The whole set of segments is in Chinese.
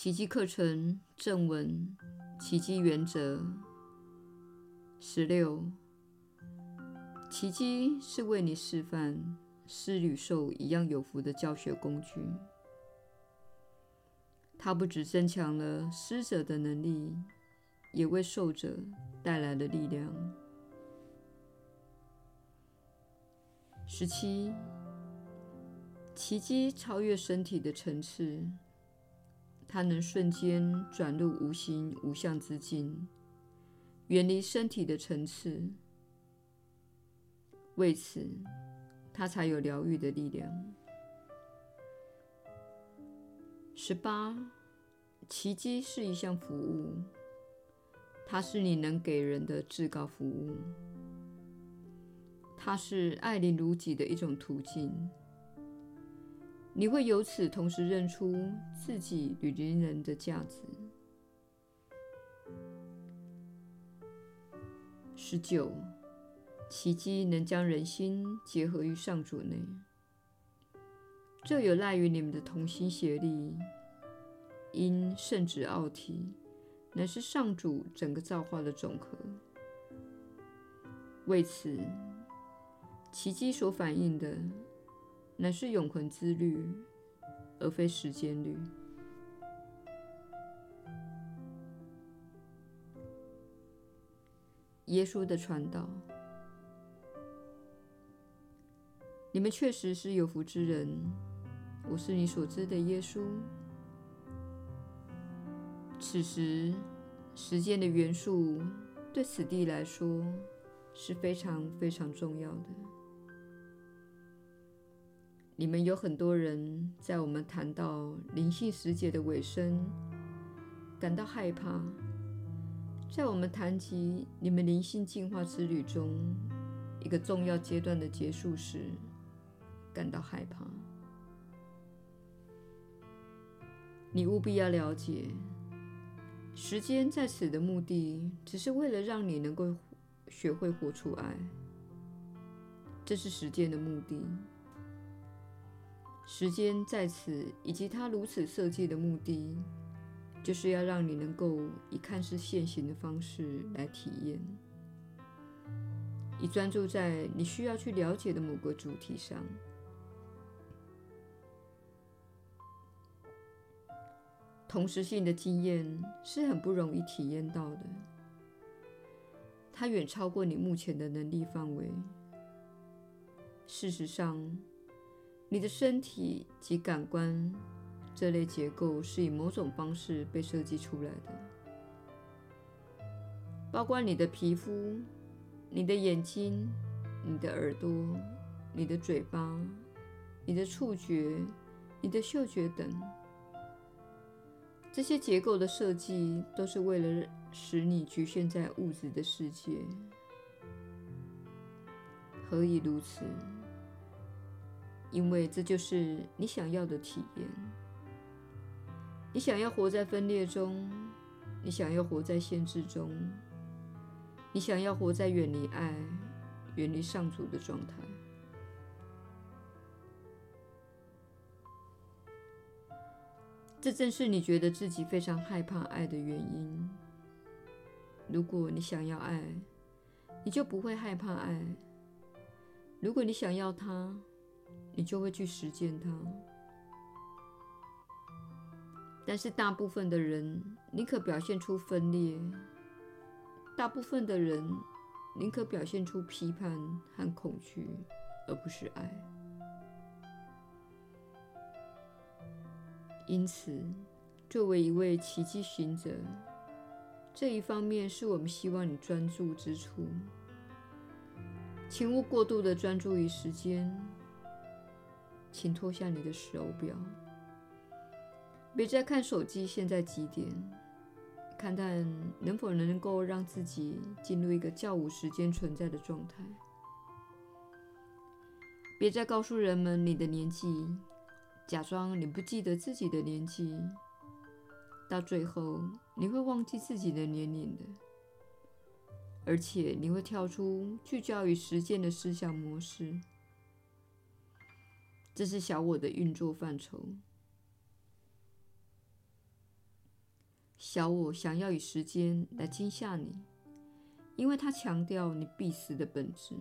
奇迹课程正文：奇迹原则。十六，奇迹是为你示范施与受一样有福的教学工具。它不只增强了施者的能力，也为受者带来了力量。十七，奇迹超越身体的层次，它能瞬间转入无形无相之境，远离身体的层次。为此，它才有疗愈的力量。十八，奇迹是一项服务，它是你能给人的至高服务，它是爱邻如己的一种途径。你会由此同时认出自己与邻人的价值。十九，奇迹能将人心结合于上主内。这有赖于你们的同心协力，因圣旨奥体乃是上主整个造化的总和。为此，奇迹所反映的乃是永恒之律，而非时间律。耶稣的传道，你们确实是有福之人。我是你所知的耶稣。此时，时间的元素对此地来说是非常非常重要的。你们有很多人在我们谈到灵性时节的尾声感到害怕，在我们谈及你们灵性进化之旅中一个重要阶段的结束时感到害怕。你务必要了解，时间在此的目的，只是为了让你能够学会活出爱。这是时间的目的。时间在此以及它如此设计的目的，就是要让你能够以看似现行的方式来体验，以专注在你需要去了解的某个主题上。同时性的经验是很不容易体验到的，它远超过你目前的能力范围。事实上，你的身体及感官这类结构是以某种方式被设计出来的，包括你的皮肤、你的眼睛、你的耳朵、你的嘴巴、你的触觉、你的嗅觉等。这些结构的设计都是为了使你局限在物质的世界。何以如此？因为这就是你想要的体验。你想要活在分裂中，你想要活在限制中，你想要活在远离爱、远离上主的状态。这正是你觉得自己非常害怕爱的原因。如果你想要爱，你就不会害怕爱；如果你想要它，你就会去实践它。但是大部分的人宁可表现出分裂，大部分的人宁可表现出批判和恐惧，而不是爱。因此，作为一位奇迹行者，这一方面是我们希望你专注之处。请勿过度的专注于时间，请脱下你的手表，别再看手机现在几点，看看能否能够让自己进入一个较无时间存在的状态。别再告诉人们你的年纪。假装你不记得自己的年纪，到最后你会忘记自己的年龄的，而且你会跳出聚焦于时间的思想模式。这是小我的运作范畴。小我想要以时间来惊吓你，因为它强调你必死的本质，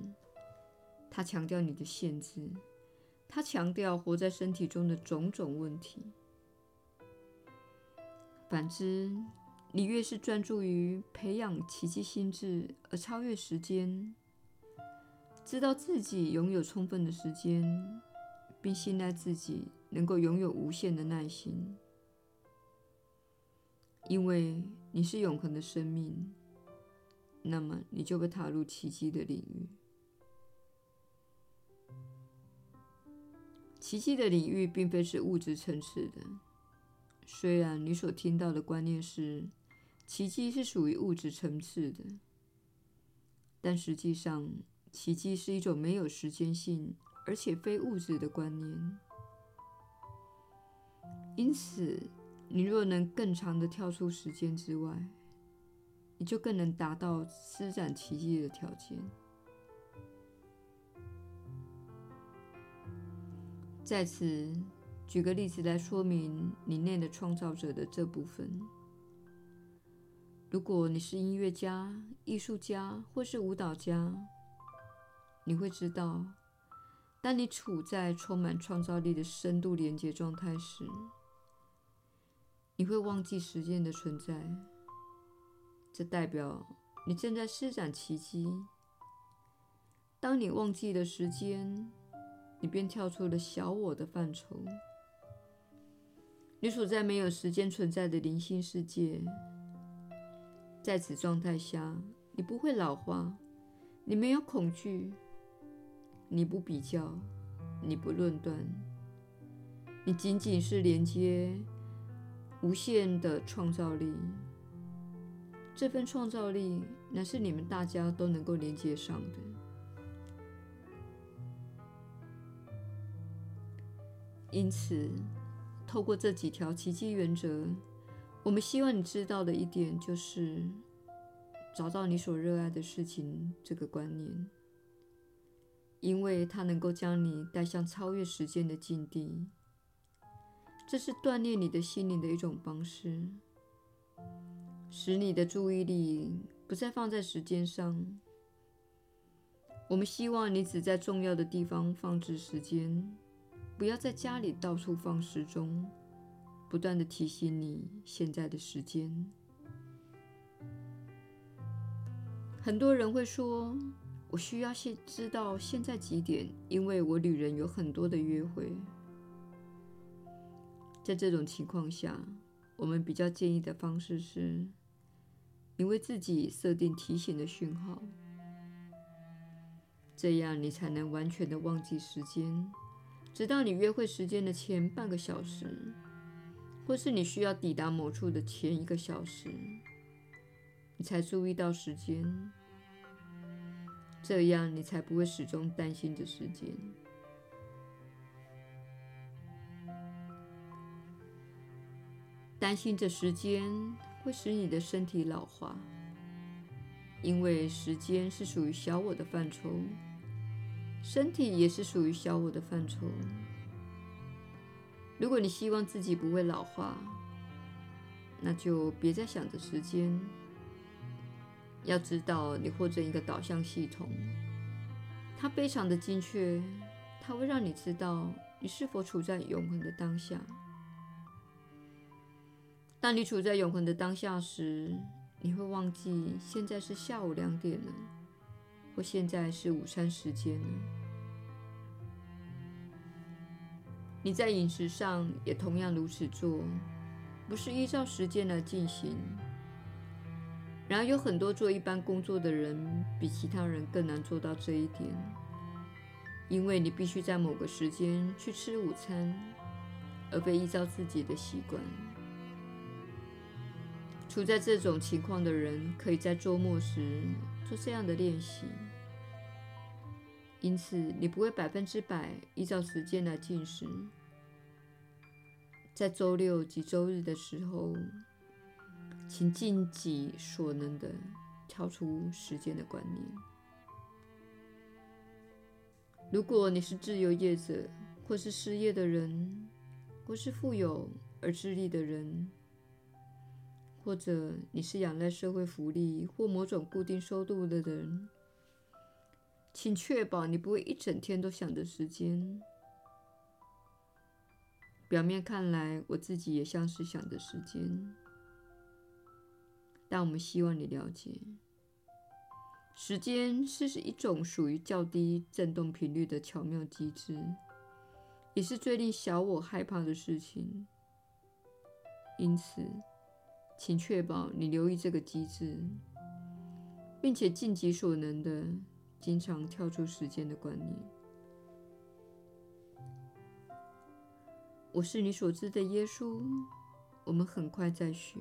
它强调你的限制，它强调活在身体中的种种问题。反之，你越是专注于培养奇迹心智而超越时间，知道自己拥有充分的时间，并信赖自己能够拥有无限的耐心，因为你是永恒的生命，那么你就会踏入奇迹的领域。奇迹的领域并非是物质层次的。虽然你所听到的观念是奇迹是属于物质层次的，但实际上，奇迹是一种没有时间性而且非物质的观念。因此，你若能更长地跳出时间之外，你就更能达到施展奇迹的条件。在此。举个例子来说明你内的创造者的这部分。如果你是音乐家、艺术家或是舞蹈家，你会知道，当你处在充满创造力的深度连接状态时，你会忘记时间的存在。这代表你正在施展奇迹。当你忘记了时间，你便跳出了小我的范畴。你处在没有时间存在的灵性世界，在此状态下，你不会老化，你没有恐惧，你不比较，你不论断，你仅仅是连接无限的创造力。这份创造力乃是你们大家都能够连接上的，因此。透过这几条奇迹原则，我们希望你知道的一点就是，找到你所热爱的事情这个观念，因为它能够将你带向超越时间的境地。这是锻炼你的心灵的一种方式，使你的注意力不再放在时间上。我们希望你只在重要的地方放置时间。不要在家里到处放时钟，不断地提醒你现在的时间。很多人会说：“我需要先知道现在几点，因为我旅人有很多的约会。”在这种情况下，我们比较建议的方式是：你为自己设定提醒的讯号，这样你才能完全的忘记时间。直到你约会时间的前半个小时，或是你需要抵达某处的前一个小时，你才注意到时间。这样你才不会始终担心着时间。担心着时间会使你的身体老化，因为时间是属于小我的范畴。身体也是属于小我的范畴。如果你希望自己不会老化，那就别再想着时间。要知道，你获赠一个导向系统，它非常的精确，它会让你知道你是否处在永恒的当下。当你处在永恒的当下时，你会忘记现在是下午两点了。或现在是午餐时间了。你在饮食上也同样如此做，不是依照时间来进行。然而，有很多做一般工作的人比其他人更难做到这一点，因为你必须在某个时间去吃午餐，而非依照自己的习惯。处在这种情况的人，可以在周末时做这样的练习。因此，你不会百分之百依照时间来进食。在周六及周日的时候，请尽己所能的跳出时间的观念。如果你是自由业者，或是失业的人，或是富有而自立的人，或者你是仰赖社会福利或某种固定收入的人，请确保你不会一整天都想着时间。表面看来，我自己也像是想着时间，但我们希望你了解，时间是一种属于较低振动频率的巧妙机制，也是最令小我害怕的事情。因此，请确保你留意这个机制，并且尽己所能的经常跳出时间的观念。我是你所知的耶稣。我们很快再续。